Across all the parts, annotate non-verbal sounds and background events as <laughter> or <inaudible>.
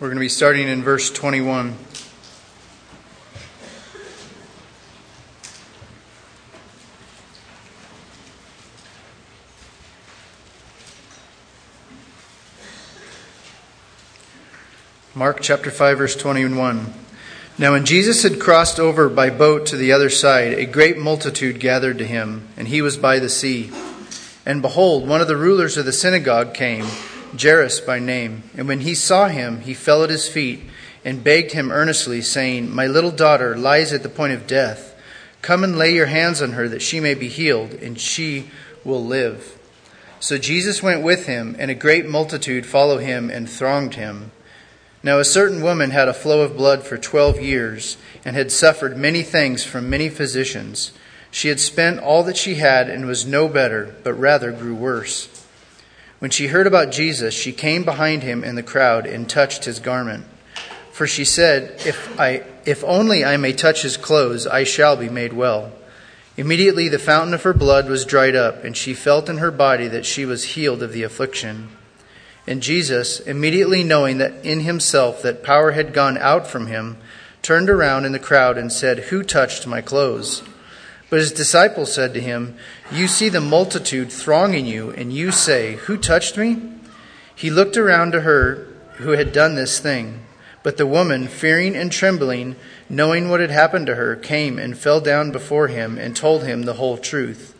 We're going to be starting in verse 21. Mark chapter 5, verse 21. Now, when Jesus had crossed over by boat to the other side, a great multitude gathered to him, and he was by the sea. And behold, one of the rulers of the synagogue came, Jairus by name. And when he saw him, he fell at his feet and begged him earnestly, saying, My little daughter lies at the point of death. Come and lay your hands on her, that she may be healed, and she will live. So Jesus went with him, and a great multitude followed him and thronged him. Now a certain woman had a flow of blood for twelve years, and had suffered many things from many physicians. She had spent all that she had and was no better, but rather grew worse. When she heard about Jesus, she came behind him in the crowd and touched his garment. For she said, If, I, if only I may touch his clothes, I shall be made well. Immediately the fountain of her blood was dried up, and she felt in her body that she was healed of the affliction. And Jesus, immediately knowing that in himself that power had gone out from him, turned around in the crowd and said, Who touched my clothes? But his disciples said to him, You see the multitude thronging you, and you say, Who touched me? He looked around to her who had done this thing. But the woman, fearing and trembling, knowing what had happened to her, came and fell down before him and told him the whole truth.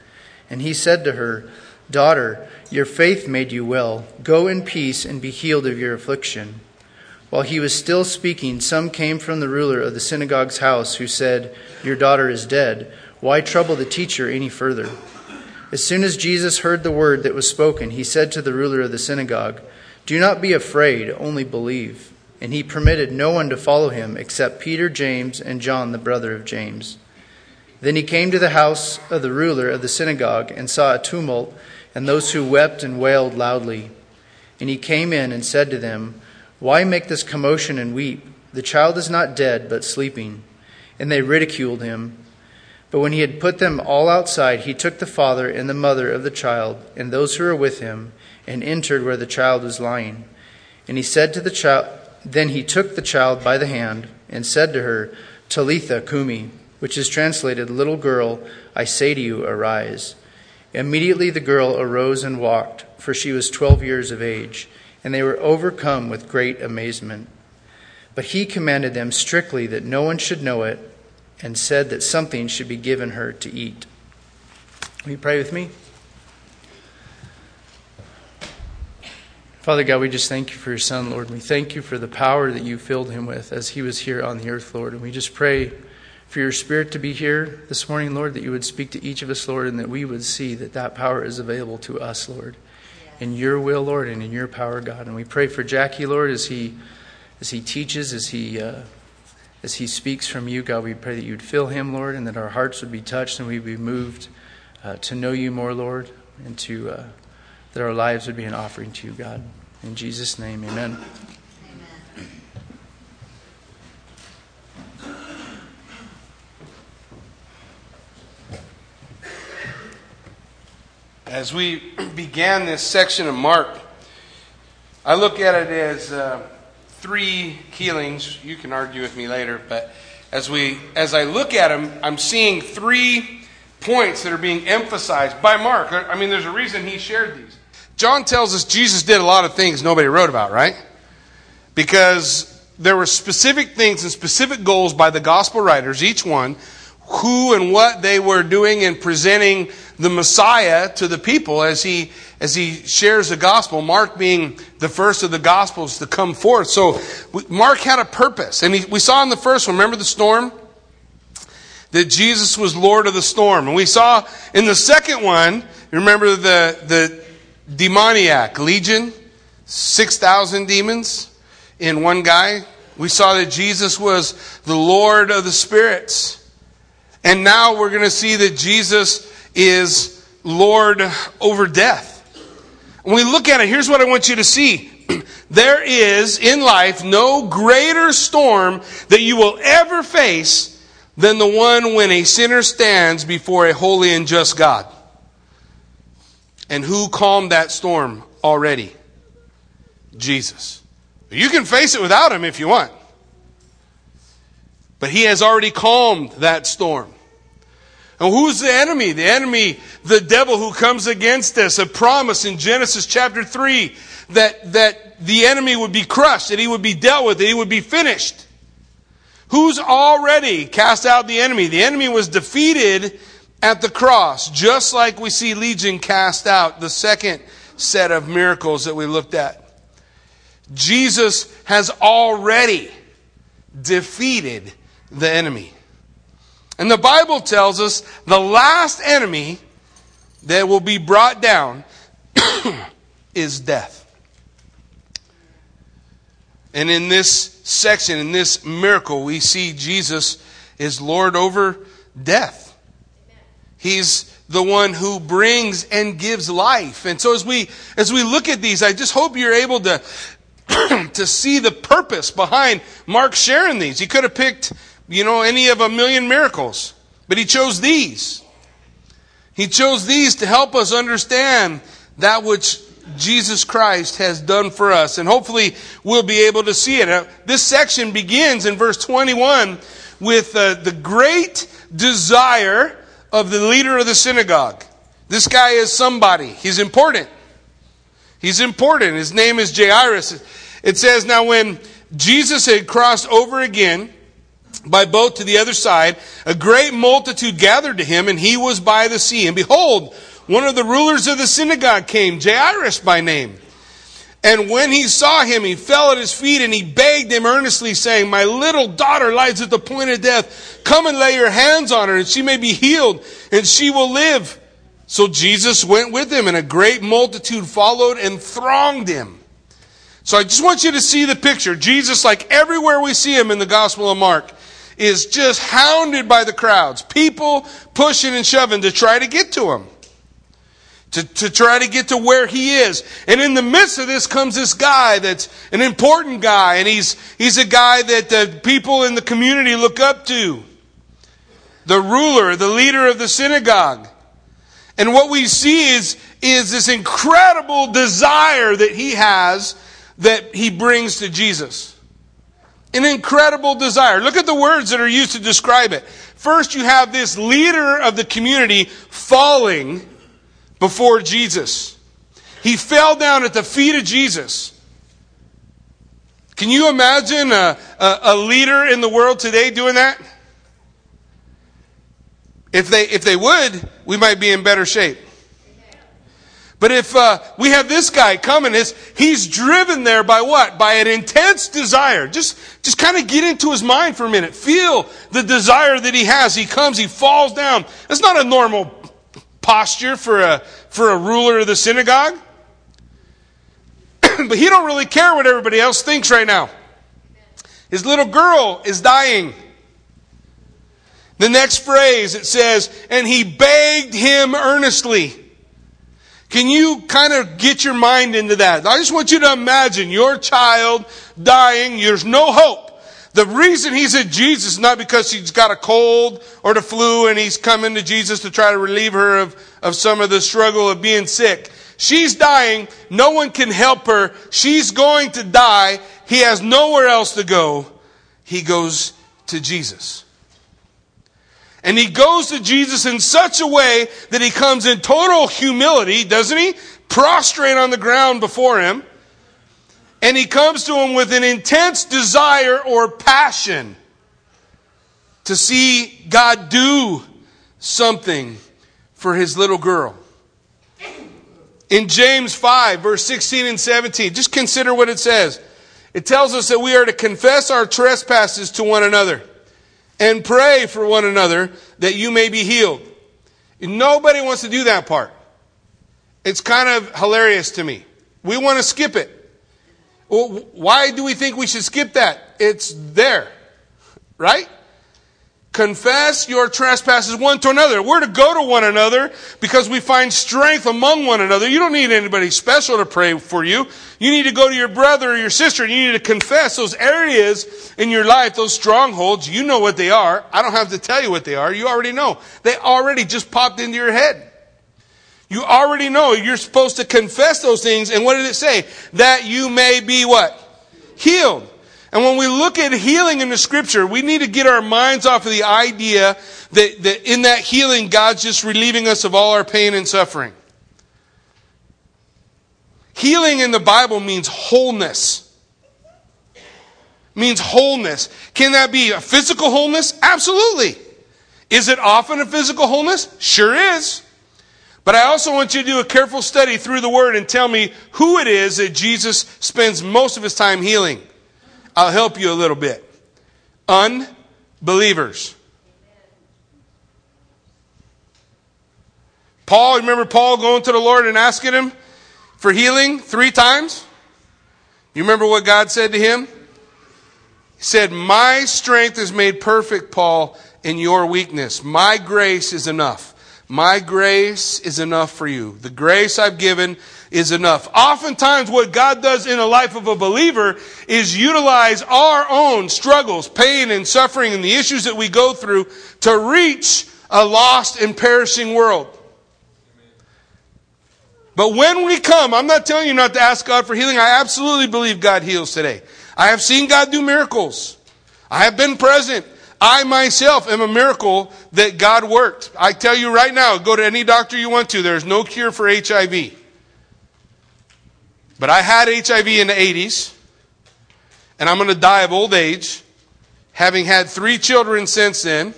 And he said to her, Daughter, your faith made you well. Go in peace and be healed of your affliction. While he was still speaking, some came from the ruler of the synagogue's house who said, Your daughter is dead. Why trouble the teacher any further? As soon as Jesus heard the word that was spoken, he said to the ruler of the synagogue, Do not be afraid, only believe. And he permitted no one to follow him except Peter, James, and John, the brother of James. Then he came to the house of the ruler of the synagogue and saw a tumult and those who wept and wailed loudly. And he came in and said to them, Why make this commotion and weep? The child is not dead, but sleeping. And they ridiculed him. But when he had put them all outside, he took the father and the mother of the child and those who were with him, and entered where the child was lying. And he said to the child, then he took the child by the hand and said to her, Talitha cumi, which is translated, Little girl, I say to you, arise. Immediately the girl arose and walked, for she was twelve years of age, and they were overcome with great amazement. But he commanded them strictly that no one should know it, and said that something should be given her to eat. Will you pray with me? Father God, we just thank you for your Son, Lord. We thank you for the power that you filled him with as he was here on the earth, Lord. And we just pray for your Spirit to be here this morning, Lord, that you would speak to each of us, Lord, and that we would see that that power is available to us, Lord, in your will, Lord, and in your power, God. And we pray for Jackie, Lord, as he as he teaches, as he uh, as he speaks from you, God. We pray that you'd fill him, Lord, and that our hearts would be touched and we'd be moved uh, to know you more, Lord, and to uh, that our lives would be an offering to you, God. In Jesus' name, Amen. As we began this section of Mark, I look at it as uh, three healings. You can argue with me later, but as we as I look at them, I'm seeing three points that are being emphasized by Mark. I mean, there's a reason he shared these. John tells us Jesus did a lot of things nobody wrote about, right? Because there were specific things and specific goals by the gospel writers, each one, who and what they were doing and presenting the Messiah to the people as he as he shares the gospel. Mark being the first of the gospels to come forth. So Mark had a purpose, and he, we saw in the first one. Remember the storm that Jesus was Lord of the storm, and we saw in the second one. Remember the the demoniac legion, six thousand demons in one guy. We saw that Jesus was the Lord of the spirits. And now we're going to see that Jesus is Lord over death. When we look at it, here's what I want you to see. <clears throat> there is in life no greater storm that you will ever face than the one when a sinner stands before a holy and just God. And who calmed that storm already? Jesus. You can face it without him if you want. But he has already calmed that storm. And who's the enemy? The enemy, the devil who comes against us. A promise in Genesis chapter 3 that, that the enemy would be crushed, that he would be dealt with, that he would be finished. Who's already cast out the enemy? The enemy was defeated at the cross, just like we see Legion cast out, the second set of miracles that we looked at. Jesus has already defeated the enemy. And the Bible tells us the last enemy that will be brought down <clears throat> is death. And in this section, in this miracle, we see Jesus is Lord over death. He's the one who brings and gives life. And so as we as we look at these, I just hope you're able to <clears throat> to see the purpose behind Mark sharing these. He could have picked, you know, any of a million miracles, but he chose these. He chose these to help us understand that which Jesus Christ has done for us. And hopefully we'll be able to see it. This section begins in verse 21 with uh, the great desire of the leader of the synagogue. This guy is somebody. He's important. He's important. His name is Jairus. It says, Now when Jesus had crossed over again by boat to the other side, a great multitude gathered to him, and he was by the sea. And behold, one of the rulers of the synagogue came, Jairus by name. And when he saw him, he fell at his feet and he begged him earnestly, saying, My little daughter lies at the point of death. Come and lay your hands on her, and she may be healed, and she will live. So Jesus went with him, and a great multitude followed and thronged him. So I just want you to see the picture. Jesus, like everywhere we see him in the Gospel of Mark, is just hounded by the crowds. People pushing and shoving to try to get to him to, to try to get to where he is. And in the midst of this comes this guy that's an important guy, and he's, he's a guy that the people in the community look up to. The ruler, the leader of the synagogue. And what we see is, is this incredible desire that he has that he brings to Jesus. An incredible desire. Look at the words that are used to describe it. First, you have this leader of the community falling before Jesus. He fell down at the feet of Jesus. Can you imagine a, a, a, leader in the world today doing that? If they, if they would, we might be in better shape. But if uh, we have this guy coming, he's driven there by what? By an intense desire. Just, just kind of get into his mind for a minute. Feel the desire that he has. He comes, he falls down. It's not a normal posture for a, for a ruler of the synagogue. <clears throat> but he don't really care what everybody else thinks right now. His little girl is dying. The next phrase it says, and he begged him earnestly. Can you kind of get your mind into that? I just want you to imagine your child dying. There's no hope. The reason he's at Jesus is not because she's got a cold or the flu and he's coming to Jesus to try to relieve her of, of some of the struggle of being sick. She's dying. No one can help her. She's going to die. He has nowhere else to go. He goes to Jesus. And he goes to Jesus in such a way that he comes in total humility, doesn't he? Prostrate on the ground before him. And he comes to him with an intense desire or passion to see God do something for his little girl. In James 5, verse 16 and 17, just consider what it says. It tells us that we are to confess our trespasses to one another and pray for one another that you may be healed. Nobody wants to do that part. It's kind of hilarious to me. We want to skip it. Well, why do we think we should skip that? It's there, right? Confess your trespasses one to another. We're to go to one another because we find strength among one another. You don't need anybody special to pray for you. You need to go to your brother or your sister and you need to confess those areas in your life, those strongholds. You know what they are. I don't have to tell you what they are. You already know. They already just popped into your head. You already know you're supposed to confess those things. And what did it say? That you may be what? healed. And when we look at healing in the scripture, we need to get our minds off of the idea that, that in that healing, God's just relieving us of all our pain and suffering. Healing in the Bible means wholeness. Means wholeness. Can that be a physical wholeness? Absolutely. Is it often a physical wholeness? Sure is. But I also want you to do a careful study through the Word and tell me who it is that Jesus spends most of his time healing. I'll help you a little bit. Unbelievers. Paul, remember Paul going to the Lord and asking him for healing three times? You remember what God said to him? He said, My strength is made perfect, Paul, in your weakness. My grace is enough. My grace is enough for you. The grace I've given is enough. Oftentimes, what God does in the life of a believer is utilize our own struggles, pain, and suffering, and the issues that we go through to reach a lost and perishing world. But when we come, I'm not telling you not to ask God for healing. I absolutely believe God heals today. I have seen God do miracles. I have been present. I myself am a miracle that God worked. I tell you right now, go to any doctor you want to, there's no cure for HIV. But I had HIV in the 80s, and I'm going to die of old age, having had three children since then,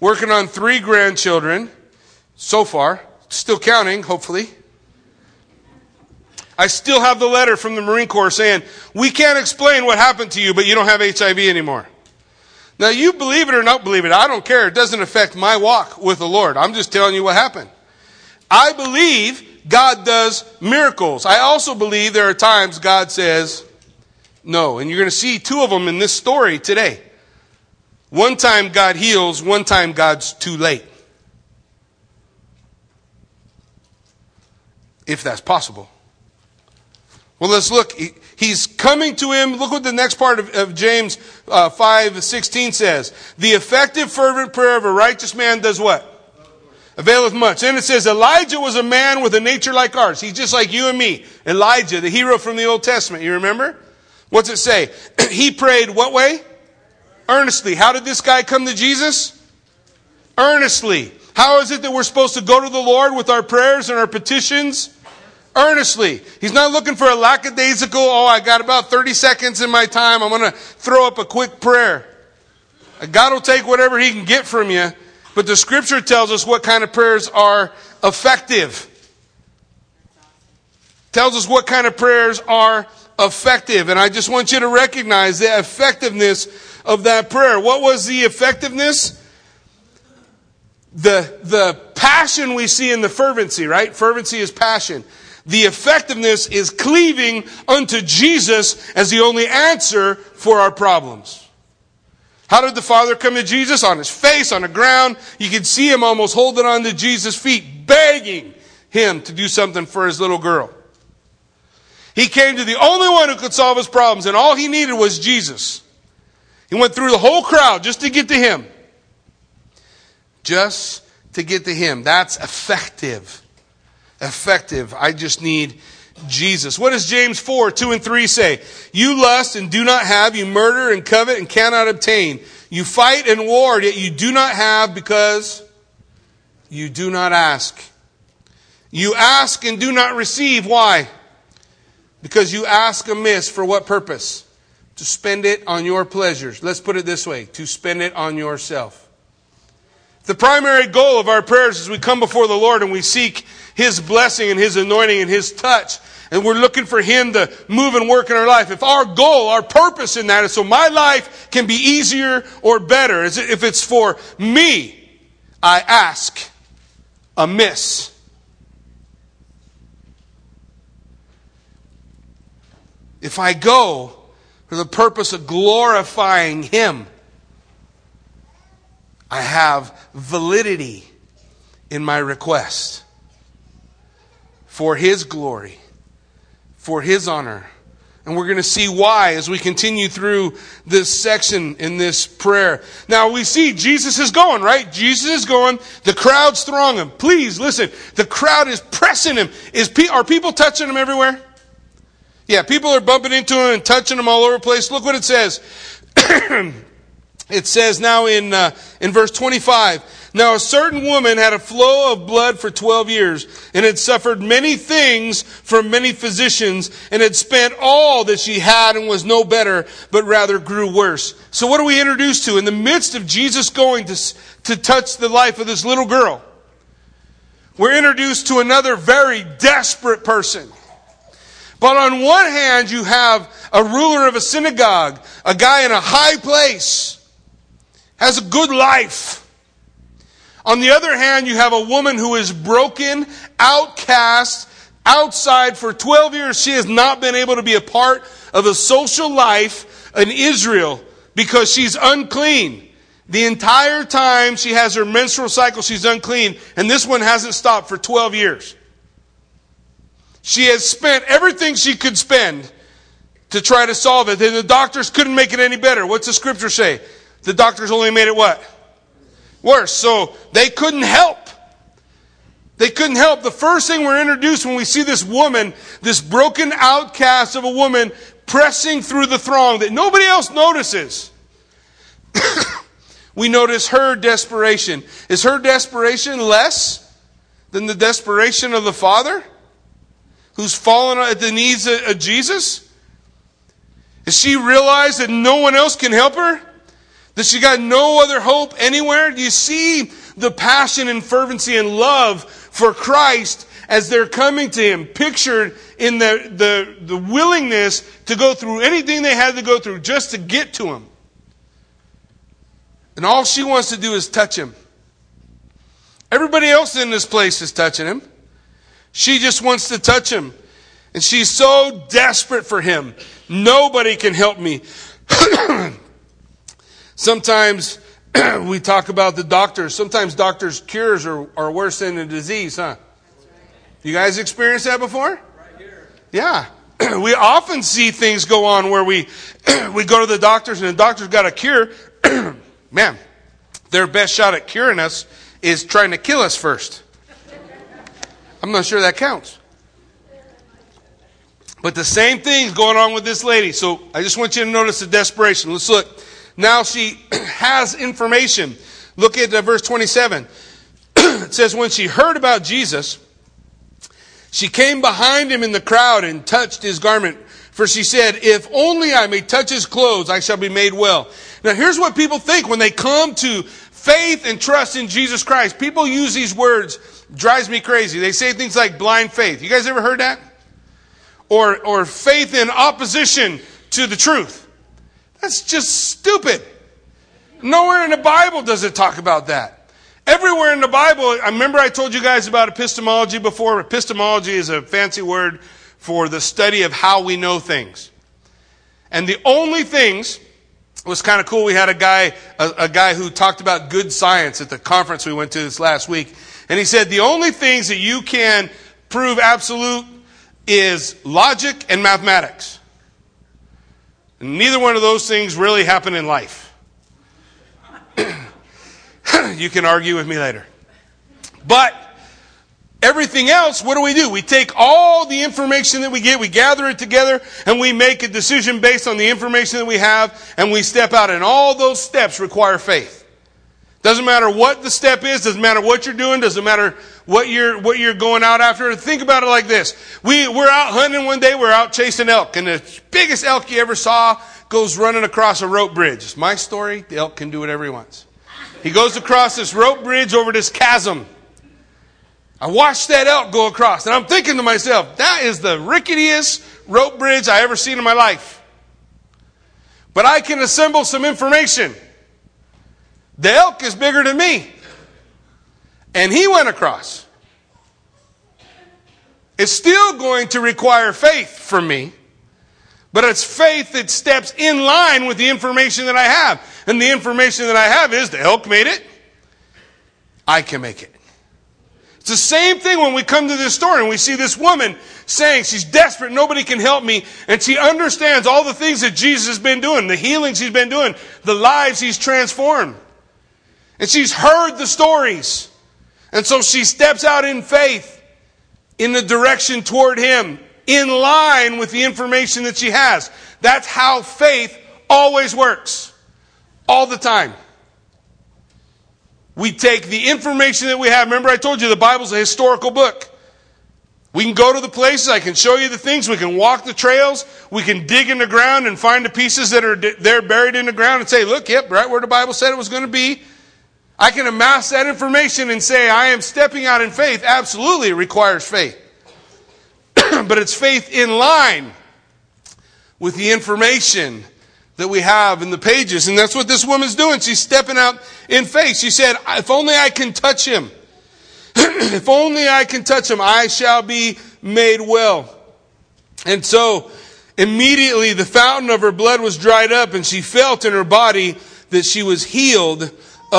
working on three grandchildren so far, still counting, hopefully. I still have the letter from the Marine Corps saying, We can't explain what happened to you, but you don't have HIV anymore. Now, you believe it or not believe it, I don't care. It doesn't affect my walk with the Lord. I'm just telling you what happened. I believe God does miracles. I also believe there are times God says no. And you're going to see two of them in this story today. One time God heals, one time God's too late. If that's possible. Well, let's look. He's coming to him. Look what the next part of, of James uh, 5 16 says. The effective, fervent prayer of a righteous man does what? Availeth much. Then it says, Elijah was a man with a nature like ours. He's just like you and me. Elijah, the hero from the Old Testament. You remember? What's it say? <clears throat> he prayed what way? Earnestly. How did this guy come to Jesus? Earnestly. How is it that we're supposed to go to the Lord with our prayers and our petitions? earnestly. He's not looking for a lackadaisical, oh, I got about 30 seconds in my time. I'm going to throw up a quick prayer. God will take whatever he can get from you, but the scripture tells us what kind of prayers are effective. Tells us what kind of prayers are effective. And I just want you to recognize the effectiveness of that prayer. What was the effectiveness? The, the passion we see in the fervency, right? Fervency is passion. The effectiveness is cleaving unto Jesus as the only answer for our problems. How did the father come to Jesus? On his face, on the ground. You could see him almost holding on to Jesus' feet, begging him to do something for his little girl. He came to the only one who could solve his problems, and all he needed was Jesus. He went through the whole crowd just to get to him. Just to get to him. That's effective effective. I just need Jesus. What does James 4, 2 and 3 say? You lust and do not have, you murder and covet and cannot obtain. You fight and war, yet you do not have because you do not ask. You ask and do not receive. Why? Because you ask amiss for what purpose? To spend it on your pleasures. Let's put it this way to spend it on yourself. The primary goal of our prayers is we come before the Lord and we seek His blessing and His anointing and His touch, and we're looking for Him to move and work in our life. If our goal, our purpose in that is so my life can be easier or better, if it's for me, I ask amiss. If I go for the purpose of glorifying Him, I have validity in my request for His glory, for His honor. And we're going to see why as we continue through this section in this prayer. Now we see Jesus is going, right? Jesus is going. The crowd's thronging him. Please listen. The crowd is pressing him. Is, are people touching him everywhere? Yeah, people are bumping into him and touching him all over the place. Look what it says. <clears throat> it says now in, uh, in verse 25 Now a certain woman had a flow of blood for 12 years and had suffered many things from many physicians and had spent all that she had and was no better, but rather grew worse. So what are we introduced to? In the midst of Jesus going to, to touch the life of this little girl, we're introduced to another very desperate person. But on one hand, you have a ruler of a synagogue, a guy in a high place, has a good life. On the other hand, you have a woman who is broken, outcast, outside for 12 years. She has not been able to be a part of a social life in Israel because she's unclean. The entire time she has her menstrual cycle, she's unclean, and this one hasn't stopped for 12 years. She has spent everything she could spend to try to solve it, and the doctors couldn't make it any better. What's the scripture say? The doctors only made it what? Worse. So they couldn't help. They couldn't help. The first thing we're introduced when we see this woman, this broken outcast of a woman pressing through the throng that nobody else notices. <coughs> we notice her desperation. Is her desperation less than the desperation of the Father? who's fallen at the knees of Jesus? Does she realize that no one else can help her? That she got no other hope anywhere? Do you see the passion and fervency and love for Christ as they're coming to Him, pictured in the, the, the willingness to go through anything they had to go through just to get to Him? And all she wants to do is touch Him. Everybody else in this place is touching Him. She just wants to touch him. And she's so desperate for him. Nobody can help me. <clears throat> Sometimes <clears throat> we talk about the doctors. Sometimes doctors' cures are, are worse than the disease, huh? You guys experienced that before? Yeah. <clears throat> we often see things go on where we, <clears throat> we go to the doctors and the doctor's got a cure. Man, their best shot at curing us is trying to kill us first. I'm not sure that counts. But the same thing's going on with this lady. So I just want you to notice the desperation. Let's look. Now she <clears throat> has information. Look at uh, verse 27. <clears throat> it says, When she heard about Jesus, she came behind him in the crowd and touched his garment. For she said, If only I may touch his clothes, I shall be made well. Now here's what people think when they come to faith and trust in Jesus Christ. People use these words drives me crazy. They say things like blind faith. You guys ever heard that? Or, or faith in opposition to the truth. That's just stupid. Nowhere in the Bible does it talk about that. Everywhere in the Bible, I remember I told you guys about epistemology before. Epistemology is a fancy word for the study of how we know things. And the only things was kind of cool. We had a guy, a, a, guy who talked about good science at the conference we went to this last week. And he said the only things that you can prove absolute is logic and mathematics. Neither one of those things really happen in life. <clears throat> you can argue with me later. But everything else, what do we do? We take all the information that we get, we gather it together, and we make a decision based on the information that we have, and we step out. And all those steps require faith. Doesn't matter what the step is, doesn't matter what you're doing, doesn't matter what you're, what you're going out after. Think about it like this. We, we're out hunting one day, we're out chasing elk, and the biggest elk you ever saw goes running across a rope bridge. It's my story. The elk can do whatever he wants. He goes across this rope bridge over this chasm. I watched that elk go across, and I'm thinking to myself, that is the ricketiest rope bridge I ever seen in my life. But I can assemble some information. The elk is bigger than me. And he went across. It's still going to require faith from me, but it's faith that steps in line with the information that I have. And the information that I have is the elk made it. I can make it. It's the same thing when we come to this story and we see this woman saying she's desperate, nobody can help me, and she understands all the things that Jesus has been doing, the healings he's been doing, the lives he's transformed. And she's heard the stories. And so she steps out in faith in the direction toward him in line with the information that she has. That's how faith always works. All the time. We take the information that we have. Remember, I told you the Bible's a historical book. We can go to the places, I can show you the things, we can walk the trails, we can dig in the ground and find the pieces that are there buried in the ground and say, look, yep, right where the Bible said it was going to be. I can amass that information and say, I am stepping out in faith. Absolutely, it requires faith. <clears throat> but it's faith in line with the information that we have in the pages. And that's what this woman's doing. She's stepping out in faith. She said, if only I can touch him. <clears throat> if only I can touch him, I shall be made well. And so immediately the fountain of her blood was dried up and she felt in her body that she was healed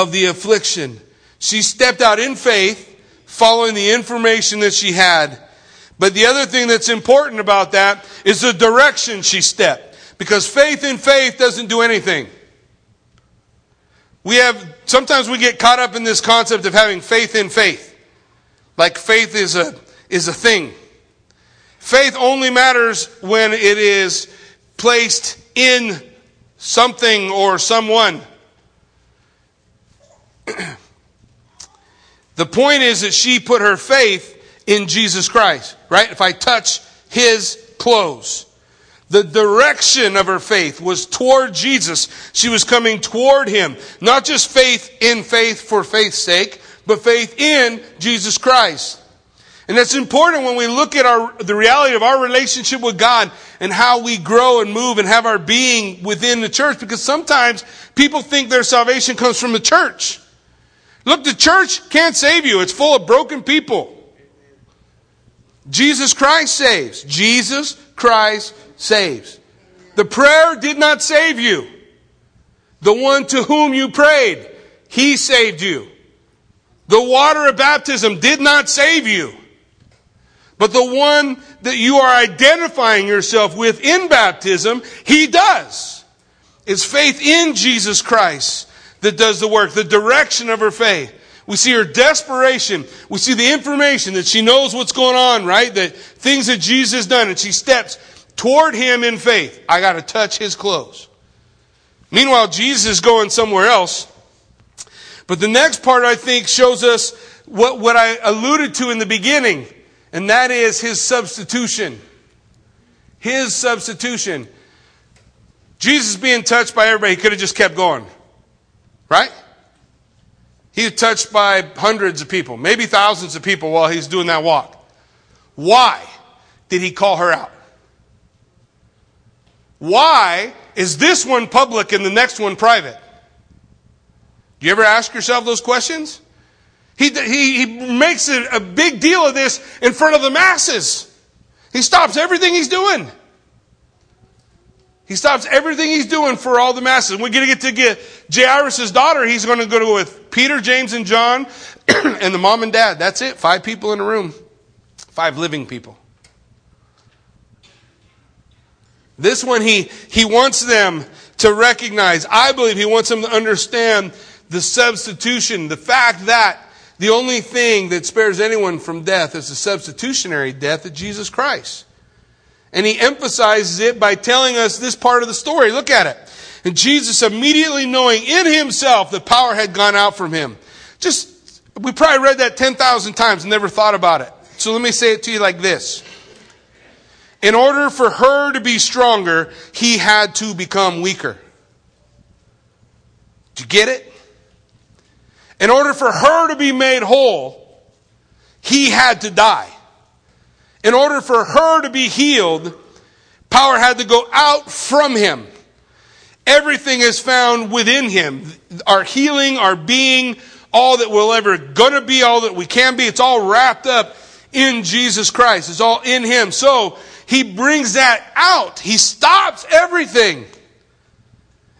of the affliction. She stepped out in faith, following the information that she had. But the other thing that's important about that is the direction she stepped. Because faith in faith doesn't do anything. We have, sometimes we get caught up in this concept of having faith in faith. Like faith is a, is a thing. Faith only matters when it is placed in something or someone. The point is that she put her faith in Jesus Christ, right? If I touch his clothes. The direction of her faith was toward Jesus. She was coming toward him. Not just faith in faith for faith's sake, but faith in Jesus Christ. And that's important when we look at our, the reality of our relationship with God and how we grow and move and have our being within the church because sometimes people think their salvation comes from the church. Look, the church can't save you. It's full of broken people. Jesus Christ saves. Jesus Christ saves. The prayer did not save you. The one to whom you prayed, he saved you. The water of baptism did not save you. But the one that you are identifying yourself with in baptism, he does. It's faith in Jesus Christ that does the work, the direction of her faith. We see her desperation. We see the information that she knows what's going on, right? The things that Jesus done, and she steps toward him in faith. I got to touch his clothes. Meanwhile, Jesus is going somewhere else. But the next part, I think, shows us what, what I alluded to in the beginning, and that is his substitution. His substitution. Jesus being touched by everybody, he could have just kept going. Right? He's touched by hundreds of people, maybe thousands of people while he's doing that walk. Why did he call her out? Why is this one public and the next one private? Do you ever ask yourself those questions? He, he, he makes a, a big deal of this in front of the masses. He stops everything he's doing. He stops everything he's doing for all the masses. We're going to get to get Jairus' daughter. He's going to go with Peter, James, and John, <clears throat> and the mom and dad. That's it. Five people in a room. Five living people. This one, he, he wants them to recognize. I believe he wants them to understand the substitution, the fact that the only thing that spares anyone from death is the substitutionary death of Jesus Christ. And he emphasizes it by telling us this part of the story. Look at it. And Jesus immediately knowing in himself that power had gone out from him. Just, we probably read that 10,000 times and never thought about it. So let me say it to you like this. In order for her to be stronger, he had to become weaker. Do you get it? In order for her to be made whole, he had to die. In order for her to be healed, power had to go out from him. Everything is found within him. Our healing, our being, all that we're ever gonna be, all that we can be, it's all wrapped up in Jesus Christ. It's all in him. So, he brings that out. He stops everything.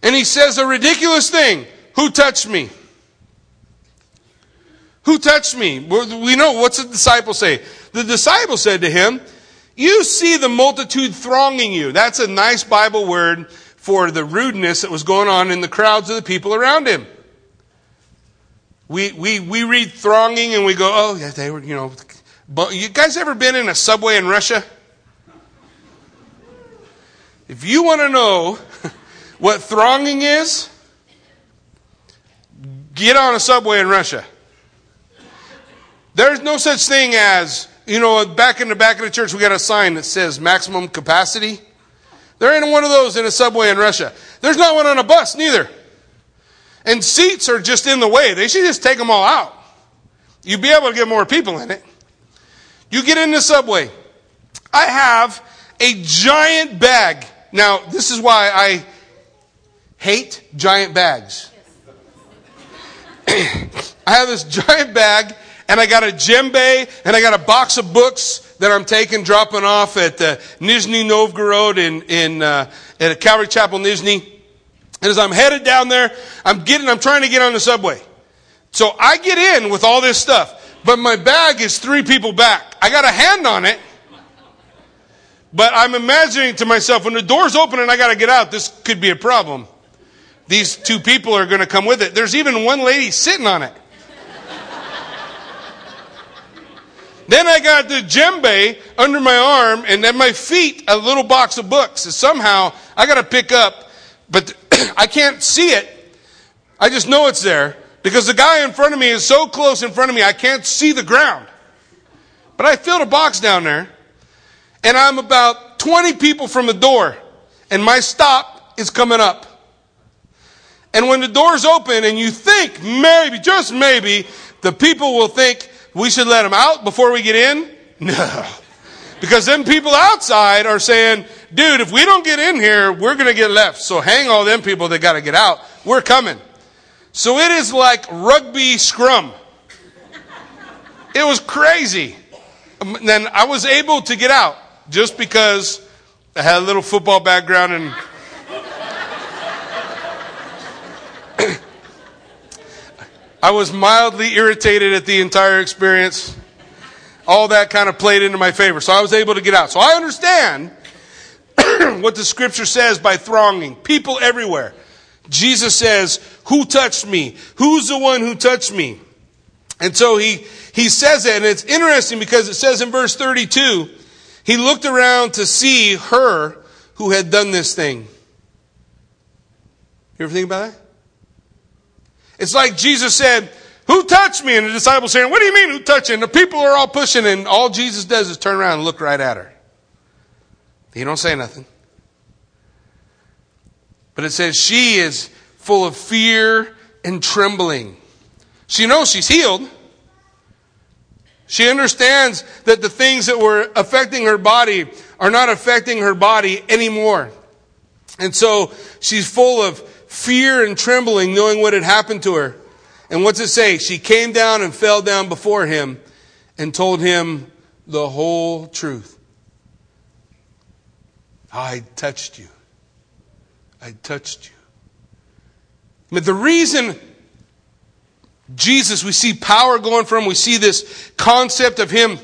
And he says a ridiculous thing. Who touched me? Who touched me? We know what's the disciple say? The disciple said to him, You see the multitude thronging you. That's a nice Bible word for the rudeness that was going on in the crowds of the people around him. We, we, we read thronging and we go, oh, yeah, they were, you know. But you guys ever been in a subway in Russia? If you want to know <laughs> what thronging is, get on a subway in Russia. There's no such thing as, you know, back in the back of the church, we got a sign that says maximum capacity. There ain't one of those in a subway in Russia. There's not one on a bus, neither. And seats are just in the way. They should just take them all out. You'd be able to get more people in it. You get in the subway. I have a giant bag. Now, this is why I hate giant bags. <coughs> I have this giant bag, and I got a djembe, and I got a box of books that I'm taking, dropping off at uh, Nizhny Novgorod in, in uh, at Calvary Chapel, Nizhny. And as I'm headed down there, I'm getting, I'm trying to get on the subway. So I get in with all this stuff, but my bag is three people back. I got a hand on it, but I'm imagining to myself when the door's open and I got to get out, this could be a problem. These two people are going to come with it. There's even one lady sitting on it. Then I got the djembe under my arm, and at my feet, a little box of books. And somehow I got to pick up, but <clears throat> I can't see it. I just know it's there because the guy in front of me is so close in front of me, I can't see the ground. But I filled a box down there, and I'm about 20 people from the door, and my stop is coming up. And when the door's open, and you think maybe, just maybe, the people will think, we should let them out before we get in? No. <laughs> Because then people outside are saying, dude, if we don't get in here, we're going to get left. So hang all them people that got to get out. We're coming. So it is like rugby scrum. It was crazy. And Then I was able to get out just because I had a little football background and I was mildly irritated at the entire experience. All that kind of played into my favor. So I was able to get out. So I understand <clears throat> what the scripture says by thronging. People everywhere. Jesus says, Who touched me? Who's the one who touched me? And so he, he says it, and it's interesting because it says in verse 32, he looked around to see her who had done this thing. You ever think about that? It's like Jesus said, Who touched me? And the disciples saying, What do you mean, who touched you? And the people are all pushing, and all Jesus does is turn around and look right at her. He don't say nothing. But it says she is full of fear and trembling. She knows she's healed. She understands that the things that were affecting her body are not affecting her body anymore. And so she's full of fear and trembling, knowing what had happened to her. And what's it say? She came down and fell down before him and told him the whole truth. I touched you. I touched you. But the reason Jesus, we see power going from, we see this concept of him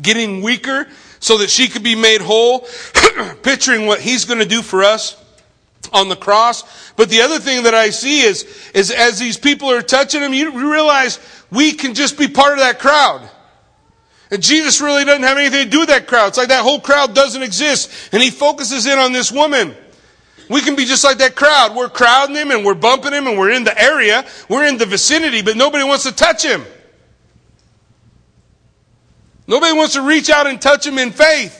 getting weaker so that she could be made whole, <clears throat> picturing what he's going to do for us on the cross. But the other thing that I see is, is as these people are touching him, you realize we can just be part of that crowd. And Jesus really doesn't have anything to do with that crowd. It's like that whole crowd doesn't exist. And he focuses in on this woman. We can be just like that crowd. We're crowding him and we're bumping him and we're in the area. We're in the vicinity, but nobody wants to touch him. Nobody wants to reach out and touch him in faith.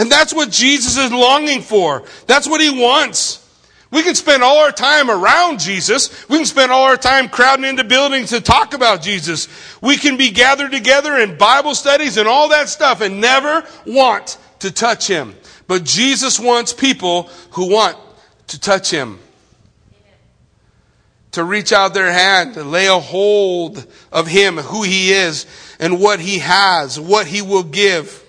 And that's what Jesus is longing for. That's what he wants. We can spend all our time around Jesus. We can spend all our time crowding into buildings to talk about Jesus. We can be gathered together in Bible studies and all that stuff and never want to touch him. But Jesus wants people who want to touch him. To reach out their hand, to lay a hold of him, who he is, and what he has, what he will give.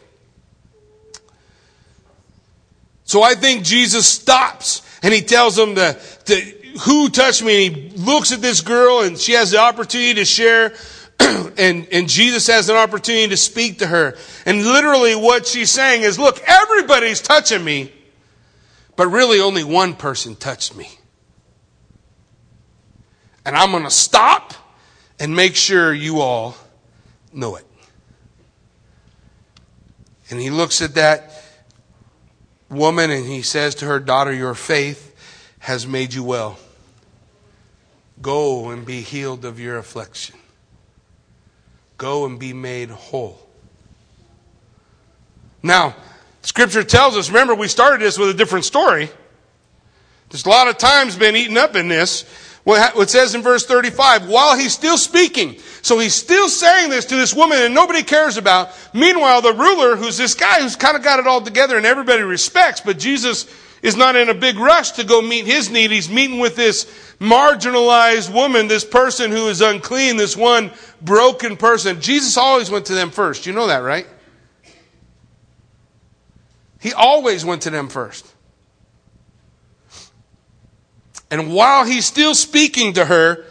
So I think Jesus stops and he tells them to, to who touched me? And he looks at this girl and she has the opportunity to share <clears throat> and, and Jesus has an opportunity to speak to her. And literally what she's saying is, look, everybody's touching me, but really only one person touched me. And I'm going to stop and make sure you all know it. And he looks at that woman and he says to her, Daughter, your faith has made you well. Go and be healed of your affliction. Go and be made whole. Now, Scripture tells us, remember, we started this with a different story. There's a lot of times been eaten up in this. What says in verse 35, while he's still speaking, so he's still saying this to this woman and nobody cares about. Meanwhile, the ruler, who's this guy who's kind of got it all together and everybody respects, but Jesus is not in a big rush to go meet his need. He's meeting with this marginalized woman, this person who is unclean, this one broken person. Jesus always went to them first. You know that, right? He always went to them first. And while he's still speaking to her,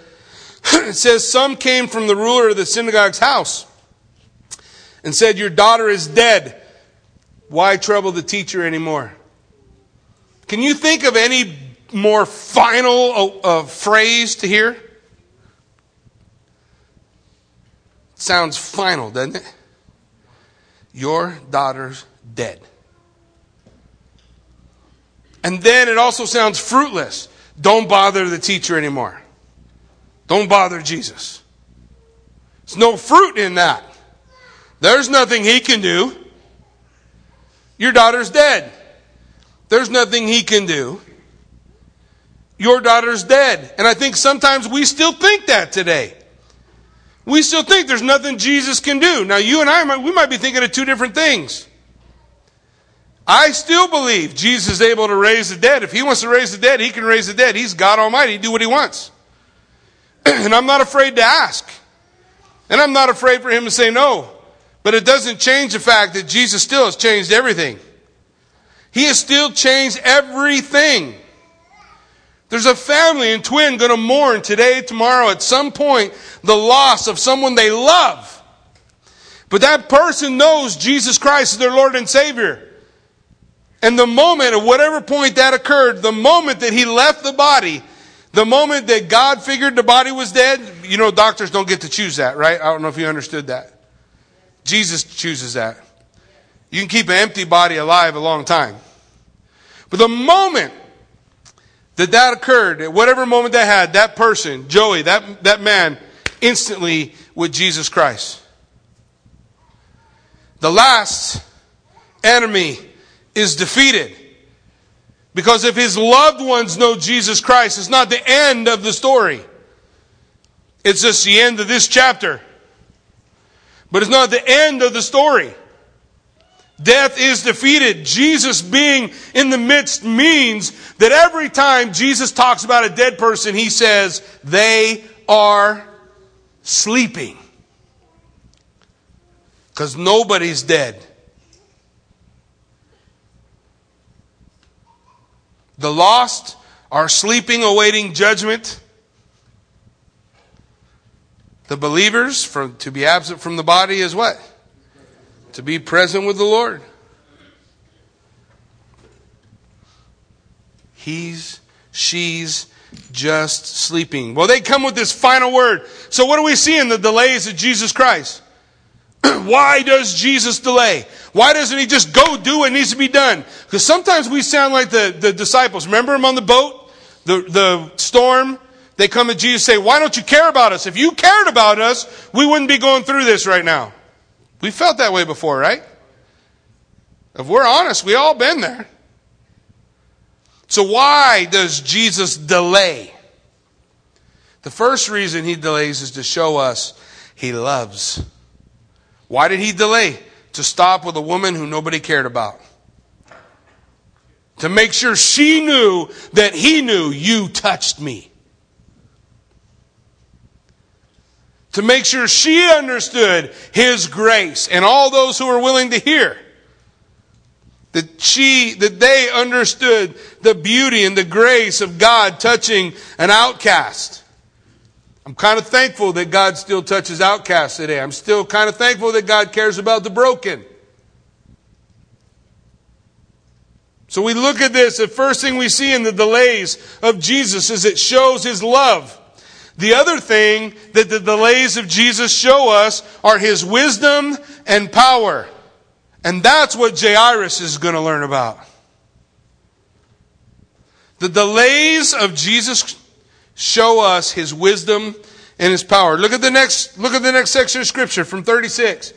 <clears throat> it says, Some came from the ruler of the synagogue's house and said, Your daughter is dead. Why trouble the teacher anymore? Can you think of any more final uh, uh phrase to hear? Sounds final, doesn't it? Your daughter's dead. And then it also sounds fruitless. Don't bother the teacher anymore. Don't bother Jesus. There's no fruit in that. There's nothing he can do. Your daughter's dead. There's nothing he can do. Your daughter's dead. And I think sometimes we still think that today. We still think there's nothing Jesus can do. Now, you and I, we might be thinking of two different things. I still believe Jesus is able to raise the dead. If he wants to raise the dead, he can raise the dead. He's God Almighty. He do what he wants. <clears throat> and I'm not afraid to ask. And I'm not afraid for him to say no. But it doesn't change the fact that Jesus still has changed everything. He has still changed everything. There's a family and Twin going to mourn today, tomorrow, at some point, the loss of someone they love. But that person knows Jesus Christ is their Lord and Savior. And the moment, at whatever point that occurred, the moment that he left the body, the moment that God figured the body was dead, you know, doctors don't get to choose that, right? I don't know if you understood that. Jesus chooses that. You can keep an empty body alive a long time. But the moment that that occurred, at whatever moment that had, that person, Joey, that, that man, instantly with Jesus Christ. The last enemy is defeated. Because if his loved ones know Jesus Christ, it's not the end of the story. It's just the end of this chapter. But it's not the end of the story. Death is defeated. Jesus being in the midst means that every time Jesus talks about a dead person, he says, they are sleeping. Because nobody's dead. The lost are sleeping, awaiting judgment. The believers, from, to be absent from the body is what? To be present with the Lord. He's, she's just sleeping. Well, they come with this final word. So, what do we see in the delays of Jesus Christ? <clears throat> Why does Jesus delay? Why doesn't he just go do what needs to be done? Because sometimes we sound like the, the disciples. Remember them on the boat? The, the storm? They come to Jesus and say, Why don't you care about us? If you cared about us, we wouldn't be going through this right now. We felt that way before, right? If we're honest, we all been there. So why does Jesus delay? The first reason he delays is to show us he loves. Why did he delay? To stop with a woman who nobody cared about. To make sure she knew that he knew you touched me. To make sure she understood his grace and all those who were willing to hear. That she, that they understood the beauty and the grace of God touching an outcast. I'm kind of thankful that God still touches outcasts today. I'm still kind of thankful that God cares about the broken. So we look at this, the first thing we see in the delays of Jesus is it shows his love. The other thing that the delays of Jesus show us are his wisdom and power. And that's what Jairus is going to learn about. The delays of Jesus show us his wisdom and his power. Look at the next look at the next section of scripture from 36.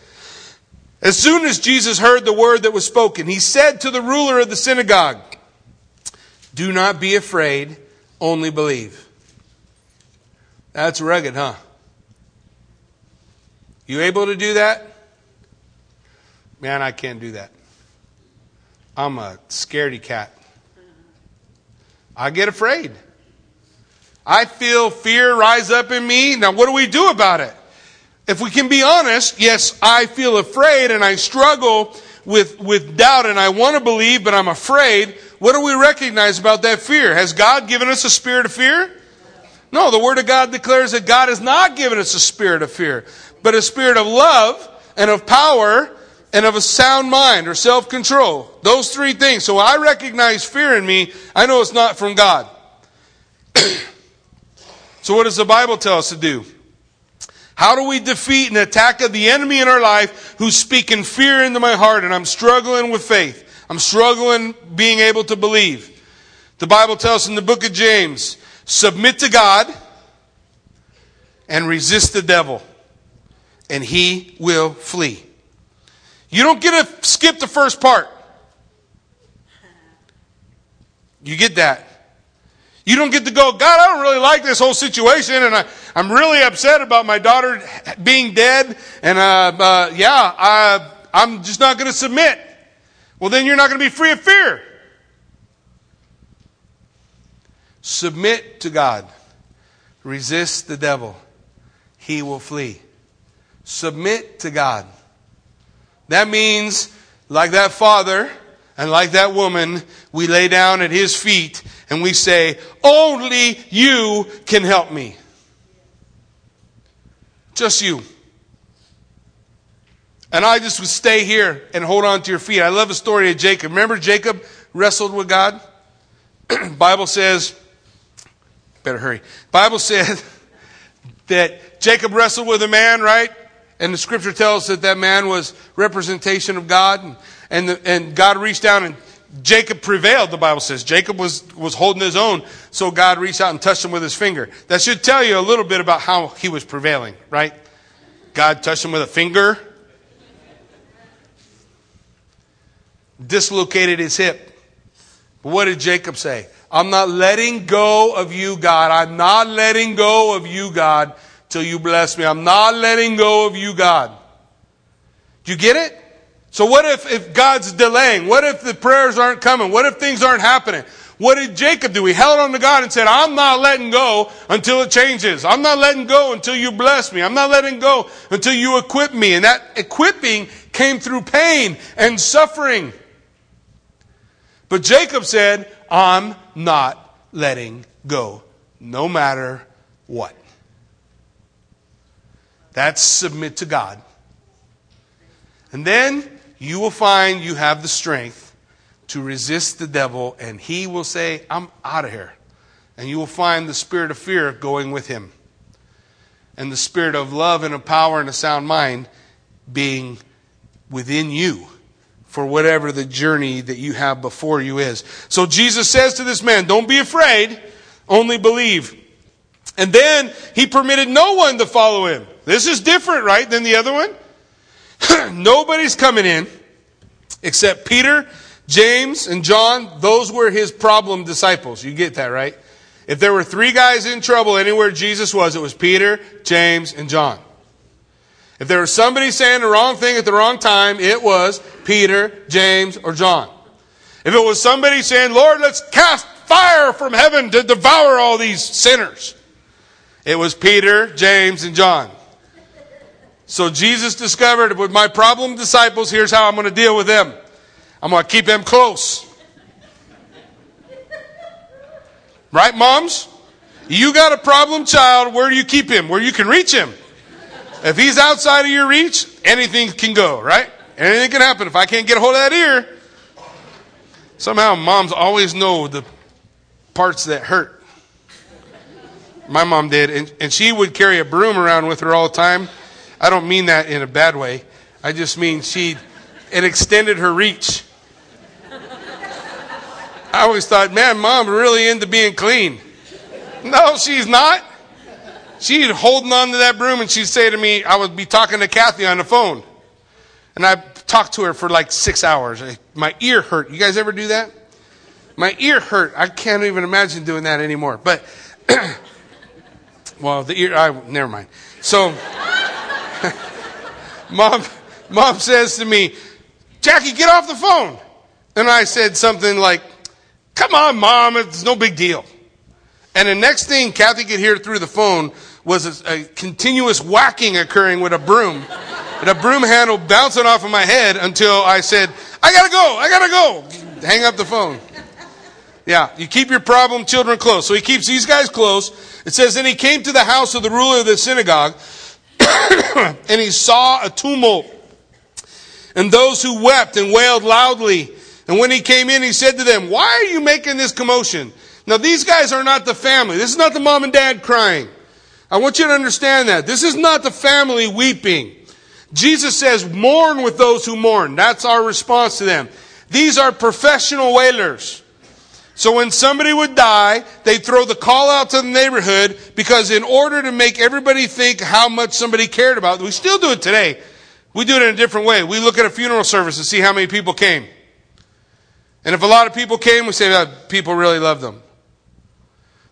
As soon as Jesus heard the word that was spoken, he said to the ruler of the synagogue, "Do not be afraid, only believe." That's rugged, huh? You able to do that? Man, I can't do that. I'm a scaredy cat. I get afraid. I feel fear rise up in me. Now, what do we do about it? If we can be honest, yes, I feel afraid and I struggle with, with doubt and I want to believe, but I'm afraid. What do we recognize about that fear? Has God given us a spirit of fear? No, the Word of God declares that God has not given us a spirit of fear, but a spirit of love and of power and of a sound mind or self control. Those three things. So I recognize fear in me. I know it's not from God. <clears throat> so, what does the Bible tell us to do? How do we defeat an attack of the enemy in our life who's speaking fear into my heart and I'm struggling with faith? I'm struggling being able to believe. The Bible tells us in the book of James submit to God and resist the devil, and he will flee. You don't get to skip the first part. You get that. You don't get to go, God, I don't really like this whole situation, and I, I'm really upset about my daughter being dead, and uh, uh, yeah, I, I'm just not going to submit. Well, then you're not going to be free of fear. Submit to God. Resist the devil. He will flee. Submit to God. That means, like that father and like that woman, we lay down at his feet and we say, Only you can help me. Just you. And I just would stay here and hold on to your feet. I love the story of Jacob. Remember Jacob wrestled with God? <clears throat> Bible says, better hurry. Bible says <laughs> that Jacob wrestled with a man, right? And the scripture tells that that man was representation of God. And, and, the, and God reached down and Jacob prevailed, the Bible says. Jacob was, was holding his own, so God reached out and touched him with his finger. That should tell you a little bit about how he was prevailing, right? God touched him with a finger, dislocated his hip. But what did Jacob say? I'm not letting go of you, God. I'm not letting go of you, God till you bless me. I'm not letting go of you, God. Do you get it? So what if, if God's delaying? What if the prayers aren't coming? What if things aren't happening? What did Jacob do? He held on to God and said, I'm not letting go until it changes. I'm not letting go until you bless me. I'm not letting go until you equip me. And that equipping came through pain and suffering. But Jacob said, I'm not letting go, no matter what. That's submit to God. And then you will find you have the strength to resist the devil, and he will say, I'm out of here. And you will find the spirit of fear going with him, and the spirit of love and of power and a sound mind being within you for whatever the journey that you have before you is. So Jesus says to this man, Don't be afraid, only believe. And then he permitted no one to follow him. This is different, right, than the other one? <clears throat> Nobody's coming in except Peter, James, and John. Those were his problem disciples. You get that, right? If there were three guys in trouble anywhere Jesus was, it was Peter, James, and John. If there was somebody saying the wrong thing at the wrong time, it was Peter, James, or John. If it was somebody saying, Lord, let's cast fire from heaven to devour all these sinners, it was Peter, James, and John. So Jesus discovered with my problem disciples, here's how I'm going to deal with them. I'm going to keep them close. Right, moms? You got a problem child, where do you keep him? Where you can reach him. If he's outside of your reach, anything can go, right? Anything can happen. If I can't get a hold of that ear, somehow moms always know the parts that hurt. My mom did, and, and she would carry a broom around with her all the time I don't mean that in a bad way. I just mean she, it extended her reach. I always thought, man, mom really into being clean. No, she's not. She's holding on to that broom and she'd say to me, I would be talking to Kathy on the phone. And I talked to her for like six hours. My ear hurt. You guys ever do that? My ear hurt. I can't even imagine doing that anymore. But, <clears throat> well, the ear, I, never mind. So, mom, mom says to me, Jackie, get off the phone. And I said something like, come on, mom, it's no big deal. And the next thing Kathy could hear through the phone was a, a continuous whacking occurring with a broom. and a broom handle bouncing off of my head until I said, I gotta go, I gotta go. Hang up the phone. Yeah, you keep your problem children close. So he keeps these guys close. It says, Then he came to the house of the ruler of the synagogue, <coughs> and he saw a tumult, and those who wept and wailed loudly. And when he came in, he said to them, Why are you making this commotion? Now, these guys are not the family. This is not the mom and dad crying. I want you to understand that. This is not the family weeping. Jesus says, Mourn with those who mourn. That's our response to them. These are professional wailers. So when somebody would die, they'd throw the call out to the neighborhood because in order to make everybody think how much somebody cared about, we still do it today. We do it in a different way. We look at a funeral service and see how many people came. And if a lot of people came, we say, oh, people really love them.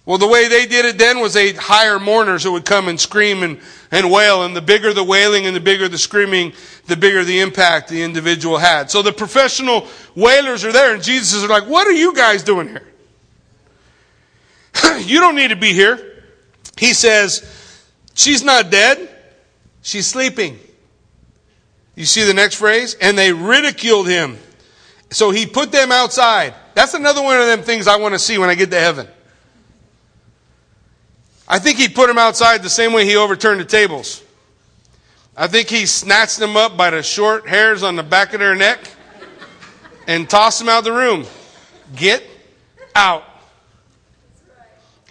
Well, the way they did it then was they'd hire mourners who would come and scream and, and wail. And the bigger the wailing and the bigger the screaming, the bigger the impact the individual had. So the professional wailers are there, and Jesus is like, What are you guys doing here? <laughs> you don't need to be here. He says, She's not dead, she's sleeping. You see the next phrase? And they ridiculed him. So he put them outside. That's another one of them things I want to see when I get to heaven. I think he put them outside the same way he overturned the tables. I think he snatched them up by the short hairs on the back of their neck and tossed them out of the room. Get out.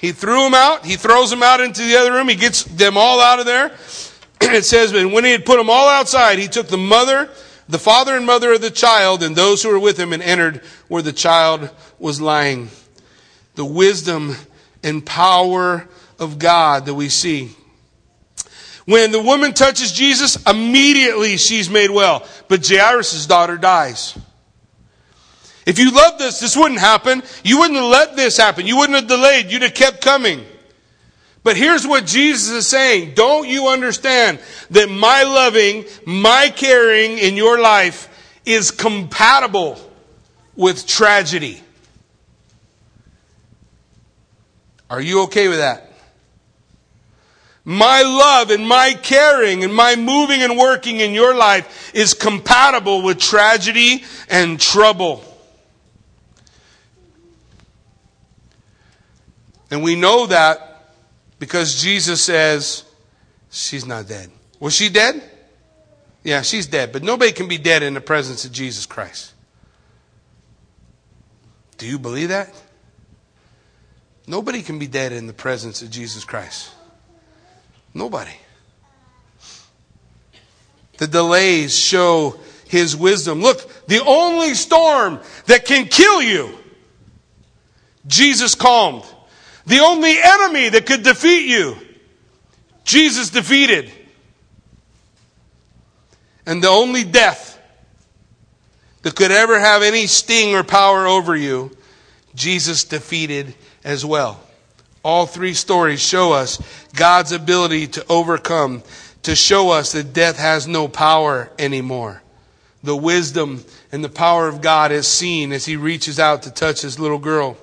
He threw them out. He throws them out into the other room. He gets them all out of there. <clears throat> it says, and when he had put them all outside, he took the mother, the father and mother of the child, and those who were with him, and entered where the child was lying. The wisdom and power of God that we see. When the woman touches Jesus, immediately she's made well. But Jairus' daughter dies. If you loved this, this wouldn't happen. You wouldn't have let this happen. You wouldn't have delayed. You'd have kept coming. But here's what Jesus is saying. Don't you understand that my loving, my caring in your life is compatible with tragedy? Are you okay with that? My love and my caring and my moving and working in your life is compatible with tragedy and trouble. And we know that because Jesus says she's not dead. Was she dead? Yeah, she's dead. But nobody can be dead in the presence of Jesus Christ. Do you believe that? Nobody can be dead in the presence of Jesus Christ. Nobody. The delays show his wisdom. Look, the only storm that can kill you, Jesus calmed. The only enemy that could defeat you, Jesus defeated. And the only death that could ever have any sting or power over you, Jesus defeated as well. All three stories show us God's ability to overcome, to show us that death has no power anymore. The wisdom and the power of God is seen as he reaches out to touch his little girl.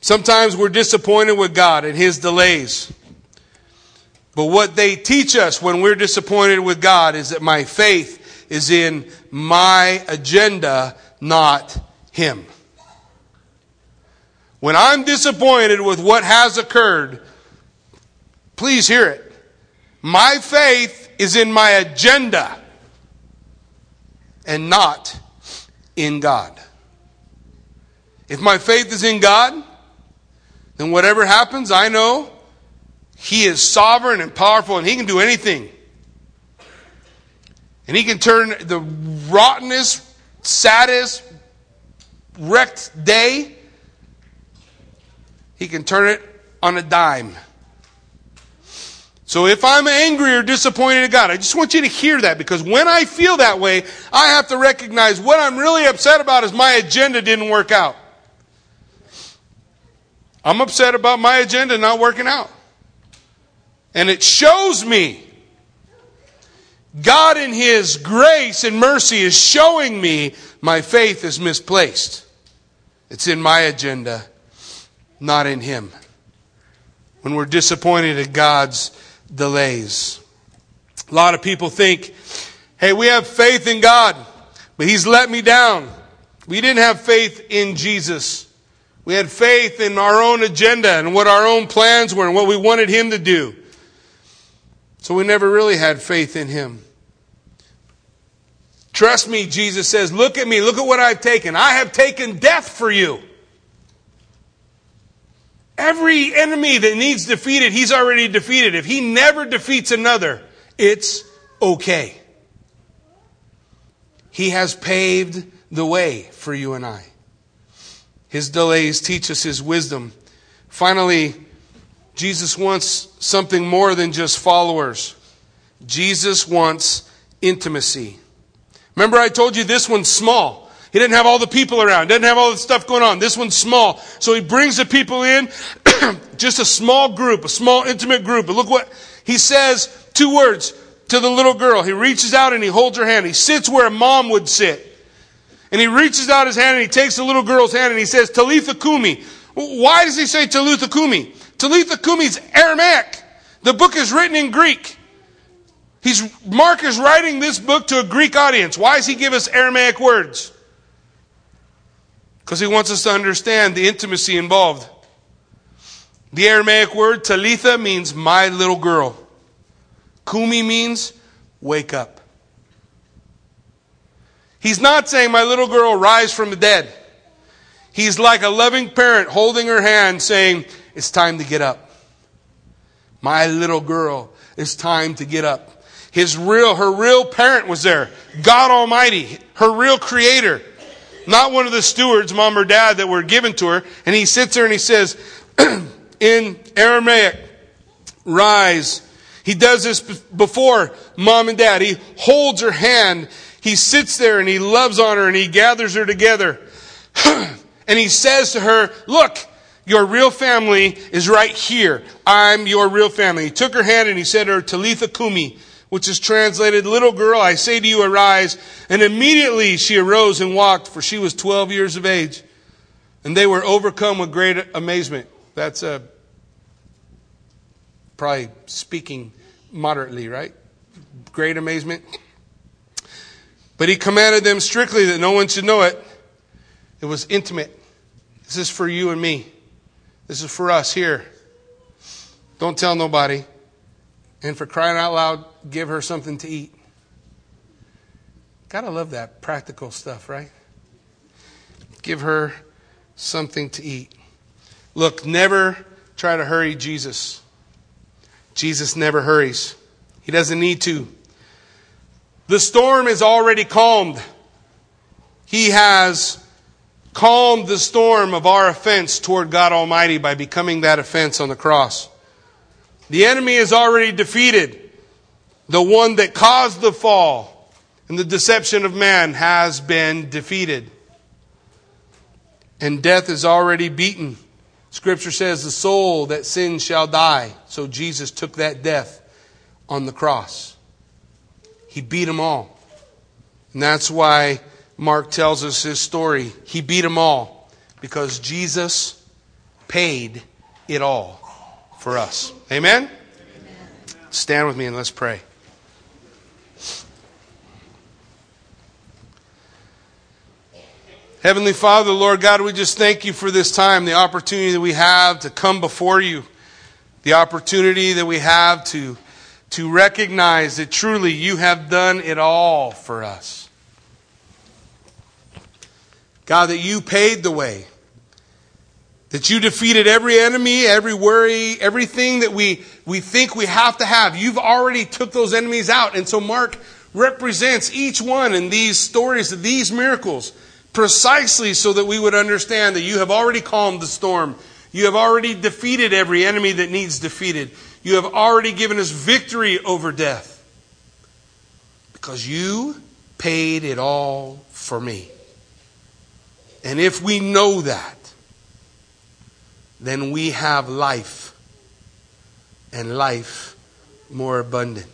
Sometimes we're disappointed with God and his delays. But what they teach us when we're disappointed with God is that my faith is in my agenda, not him. When I'm disappointed with what has occurred, please hear it. My faith is in my agenda and not in God. If my faith is in God, then whatever happens, I know He is sovereign and powerful and He can do anything. And He can turn the rottenest, saddest, wrecked day, He can turn it on a dime. So if I'm angry or disappointed at God, I just want you to hear that because when I feel that way, I have to recognize what I'm really upset about is my agenda didn't work out. I'm upset about my agenda not working out. And it shows me God in His grace and mercy is showing me my faith is misplaced. It's in my agenda, not in Him. When we're disappointed at God's delays. A lot of people think, hey, we have faith in God, but He's let me down. We didn't have faith in Jesus. We had faith in our own agenda and what our own plans were and what we wanted Him to do. So we never really had faith in Him. Trust me, Jesus says, look at me, look at what I've taken. I have taken death for you. Every enemy that needs defeated, he's already defeated. If he never defeats another, it's okay. He has paved the way for you and I. His delays teach us his wisdom. Finally, Jesus wants something more than just followers. Jesus wants intimacy. Remember, I told you this one's small. He didn't have all the people around, didn't have all the stuff going on. This one's small. So he brings the people in, <clears throat> just a small group, a small intimate group. But look what he says two words to the little girl. He reaches out and he holds her hand. He sits where a mom would sit. And he reaches out his hand and he takes the little girl's hand and he says, Talitha Kumi. Why does he say Talitha Kumi? Talitha Kumi is Aramaic. The book is written in Greek. He's, Mark is writing this book to a Greek audience. Why does he give us Aramaic words? Because he wants us to understand the intimacy involved. The Aramaic word talitha means my little girl. Kumi means wake up. He's not saying my little girl rise from the dead. He's like a loving parent holding her hand saying, it's time to get up. My little girl, it's time to get up. His real, her real parent was there. God Almighty, her real creator. Not one of the stewards, mom or dad, that were given to her. And he sits there and he says, <clears throat> in Aramaic, rise. He does this before mom and dad. He holds her hand. He sits there and he loves on her and he gathers her together. <clears throat> and he says to her, look, your real family is right here. I'm your real family. He took her hand and he said to her, Talitha Kumi, which is translated, Little girl, I say to you, arise. And immediately she arose and walked, for she was 12 years of age. And they were overcome with great amazement. That's a, probably speaking moderately, right? Great amazement. But he commanded them strictly that no one should know it. It was intimate. This is for you and me. This is for us here. Don't tell nobody. And for crying out loud, give her something to eat. Gotta love that practical stuff, right? Give her something to eat. Look, never try to hurry Jesus. Jesus never hurries, He doesn't need to. The storm is already calmed. He has calmed the storm of our offense toward God Almighty by becoming that offense on the cross. The enemy is already defeated. The one that caused the fall and the deception of man has been defeated. And death is already beaten. Scripture says the soul that sins shall die. So Jesus took that death on the cross. He beat them all. And that's why Mark tells us his story. He beat them all because Jesus paid it all for us. Amen? Amen? Stand with me and let's pray. Heavenly Father, Lord God, we just thank you for this time, the opportunity that we have to come before you, the opportunity that we have to, to recognize that truly you have done it all for us. God, that you paid the way that you defeated every enemy, every worry, everything that we, we think we have to have. You've already took those enemies out. And so Mark represents each one in these stories these miracles precisely so that we would understand that you have already calmed the storm. You have already defeated every enemy that needs defeated. You have already given us victory over death. Because you paid it all for me. And if we know that, then we have life and life more abundant.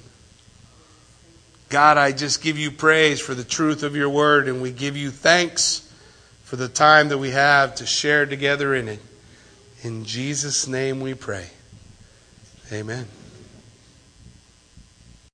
God, I just give you praise for the truth of your word, and we give you thanks for the time that we have to share together in it. In Jesus' name we pray. Amen.